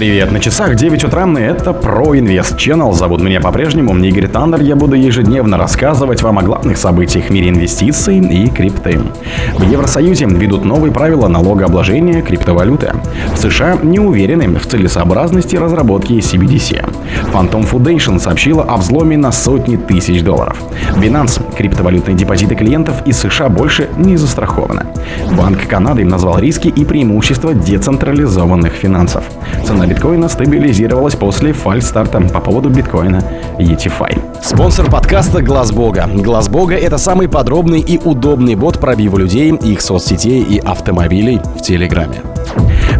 Привет, на часах 9 утра, и это про Инвест Channel. Зовут меня по-прежнему Игорь Тандер. Я буду ежедневно рассказывать вам о главных событиях в мире инвестиций и крипты. В Евросоюзе ведут новые правила налогообложения криптовалюты. В США не уверены в целесообразности разработки CBDC. Phantom Foundation сообщила о взломе на сотни тысяч долларов. Binance – криптовалютные депозиты клиентов из США больше не застрахованы. Банк Канады назвал риски и преимущества децентрализованных финансов. Цена биткоина стабилизировалась после фальстарта по поводу биткоина ETFI. Спонсор подкаста Глаз Бога. Глаз Бога это самый подробный и удобный бот пробива людей, их соцсетей и автомобилей в Телеграме.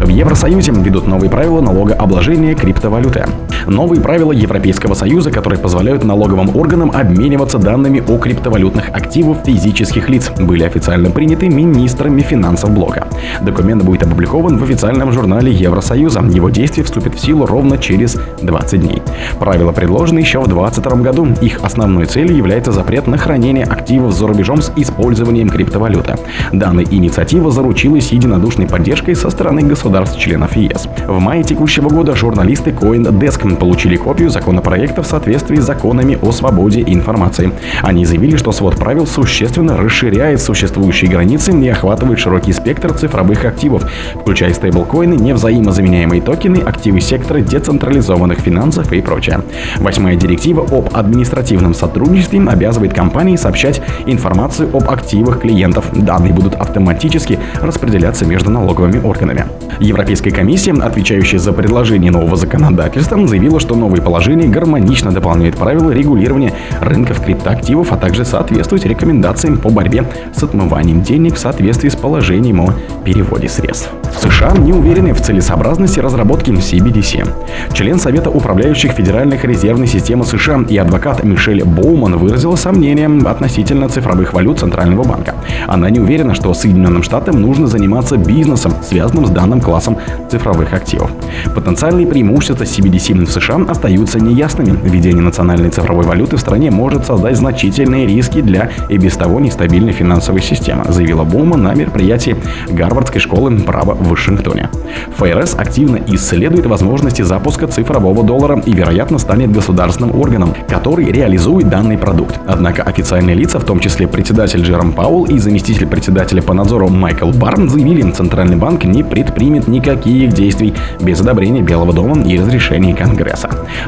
В Евросоюзе ведут новые правила налогообложения криптовалюты. Новые правила Европейского Союза, которые позволяют налоговым органам обмениваться данными о криптовалютных активах физических лиц, были официально приняты министрами финансов блока. Документ будет опубликован в официальном журнале Евросоюза. Его действие вступит в силу ровно через 20 дней. Правила предложены еще в 2022 году. Их основной целью является запрет на хранение активов за рубежом с использованием криптовалюты. Данная инициатива заручилась единодушной поддержкой со стороны государств-членов ЕС. В мае текущего года журналисты CoinDesk получили копию законопроекта в соответствии с законами о свободе информации. Они заявили, что свод правил существенно расширяет существующие границы и охватывает широкий спектр цифровых активов, включая стейблкоины, невзаимозаменяемые токены, активы сектора децентрализованных финансов и прочее. Восьмая директива об административном сотрудничестве обязывает компании сообщать информацию об активах клиентов. Данные будут автоматически распределяться между налоговыми органами. Европейская комиссия, отвечающая за предложение нового законодательства, заявила, что новые положения гармонично дополняют правила регулирования рынков криптоактивов, а также соответствуют рекомендациям по борьбе с отмыванием денег в соответствии с положением о переводе средств. США не уверены в целесообразности разработки CBDC. Член Совета управляющих Федеральных резервной системы США и адвокат Мишель Боуман выразила сомнения относительно цифровых валют Центрального банка. Она не уверена, что Соединенным Штатам нужно заниматься бизнесом, связанным с данным классом цифровых активов. Потенциальные преимущества CBDC в США остаются неясными. Введение национальной цифровой валюты в стране может создать значительные риски для и без того нестабильной финансовой системы, заявила Боуман на мероприятии Гарвардской школы права в Вашингтоне. ФРС активно исследует возможности запуска цифрового доллара и, вероятно, станет государственным органом, который реализует данный продукт. Однако официальные лица, в том числе председатель Джером Пауэлл и заместитель председателя по надзору Майкл Барн, заявили, Центральный банк не предпримет никаких действий без одобрения Белого дома и разрешения Конгресса.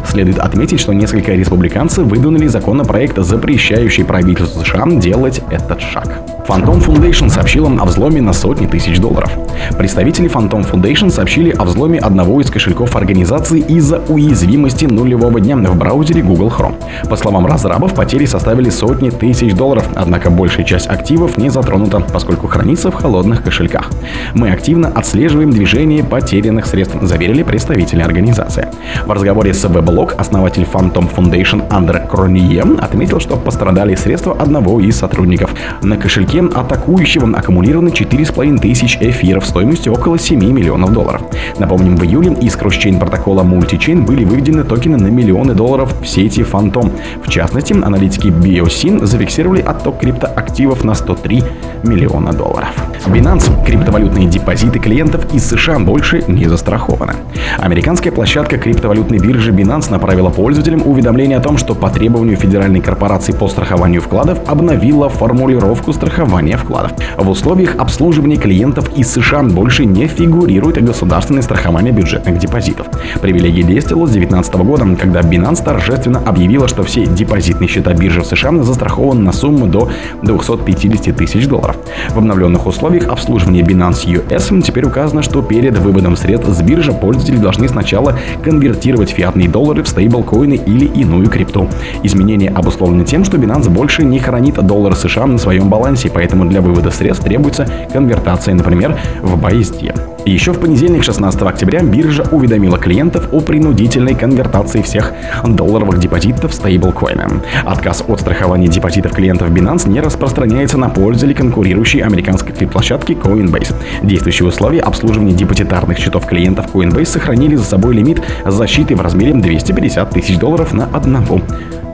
Следует отметить, что несколько республиканцев выдвинули законопроект, запрещающий правительству США делать этот шаг. Phantom Foundation сообщила о взломе на сотни тысяч долларов. Представители Phantom Foundation сообщили о взломе одного из кошельков организации из-за уязвимости нулевого дня в браузере Google Chrome. По словам разрабов, потери составили сотни тысяч долларов, однако большая часть активов не затронута, поскольку хранится в холодных кошельках. Мы активно отслеживаем движение потерянных средств, заверили представители организации. В разговоре с Weblog основатель Phantom Foundation Андре Кроние отметил, что пострадали средства одного из сотрудников. На кошельке атакующего аккумулированы 4,5 тысяч эфиров стоимостью около 7 миллионов долларов. Напомним, в июле из кросс-чейн протокола Multichain были выведены токены на миллионы долларов в сети Phantom. В частности, аналитики BioSyn зафиксировали отток криптоактивов на 103 миллиона долларов. Binance – криптовалютные депозиты клиентов из США больше не застрахованы. Американская площадка криптовалютной биржи Binance направила пользователям уведомление о том, что по требованию Федеральной корпорации по страхованию вкладов обновила формулировку страхования вкладов. В условиях обслуживания клиентов из США больше не фигурирует государственное страхование бюджетных депозитов. Привилегия действовала с 2019 года, когда Binance торжественно объявила, что все депозитные счета биржи в США застрахованы на сумму до 250 тысяч долларов. В обновленных условиях обслуживания Binance US теперь указано, что перед выводом средств с биржи пользователи должны сначала конвертировать фиатные доллары в стейблкоины или иную крипту. Изменение обусловлено тем, что Binance больше не хранит доллары США на своем балансе, поэтому для вывода средств требуется конвертация, например, в BUSD. Еще в понедельник, 16 октября, биржа уведомила клиентов о принудительной конвертации всех долларовых депозитов в стейблкоины. Отказ от страхования депозитов клиентов Binance не распространяется на пользователей конкурирующей американской площадки Coinbase. Действующие условия обслуживания депозитарных счетов клиентов Coinbase сохранили за собой лимит защиты в размере 250 тысяч долларов на одного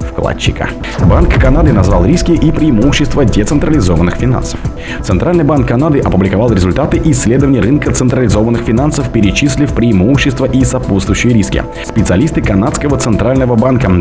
вкладчика. Банк Канады назвал риски и преимущества децентрализованных финансов. Центральный банк Канады опубликовал результаты исследования рынка централизованных финансов, перечислив преимущества и сопутствующие риски. Специалисты Канадского центрального банка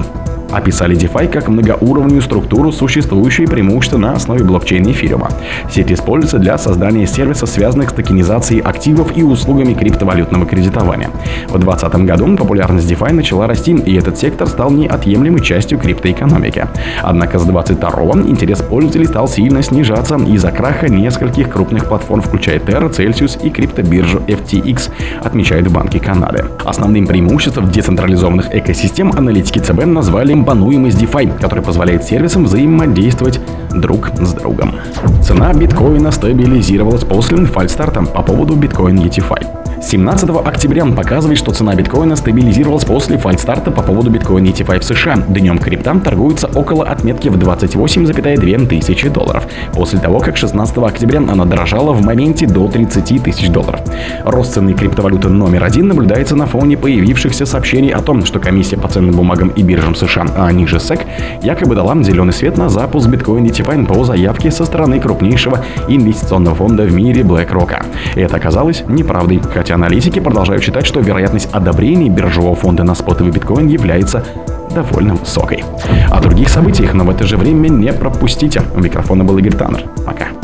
описали DeFi как многоуровневую структуру, существующую преимущество на основе блокчейна эфириума. Сеть используется для создания сервисов, связанных с токенизацией активов и услугами криптовалютного кредитования. В 2020 году популярность DeFi начала расти, и этот сектор стал неотъемлемой частью криптоэкономики. Однако с 22 интерес пользователей стал сильно снижаться из-за краха нескольких крупных платформ, включая Terra, Celsius и криптобиржу FTX, отмечают в Банке Канады. Основным преимуществом децентрализованных экосистем аналитики ЦБ назвали компонуемость DeFi, которая позволяет сервисам взаимодействовать друг с другом. Цена биткоина стабилизировалась после фальстарта по поводу биткоин ETFI. 17 октября показывает, что цена биткоина стабилизировалась после фальстарта по поводу биткоина ETF в США. Днем крипта торгуется около отметки в 28,2 тысячи долларов, после того, как 16 октября она дорожала в моменте до 30 тысяч долларов. Рост цены криптовалюты номер один наблюдается на фоне появившихся сообщений о том, что комиссия по ценным бумагам и биржам США, а ниже SEC, якобы дала зеленый свет на запуск биткоин ETF по заявке со стороны крупнейшего инвестиционного фонда в мире BlackRock. Это оказалось неправдой, хотя хотя аналитики продолжают считать, что вероятность одобрения биржевого фонда на спотовый биткоин является довольно высокой. О других событиях, но в это же время не пропустите. У микрофона был Игорь Таннер. Пока.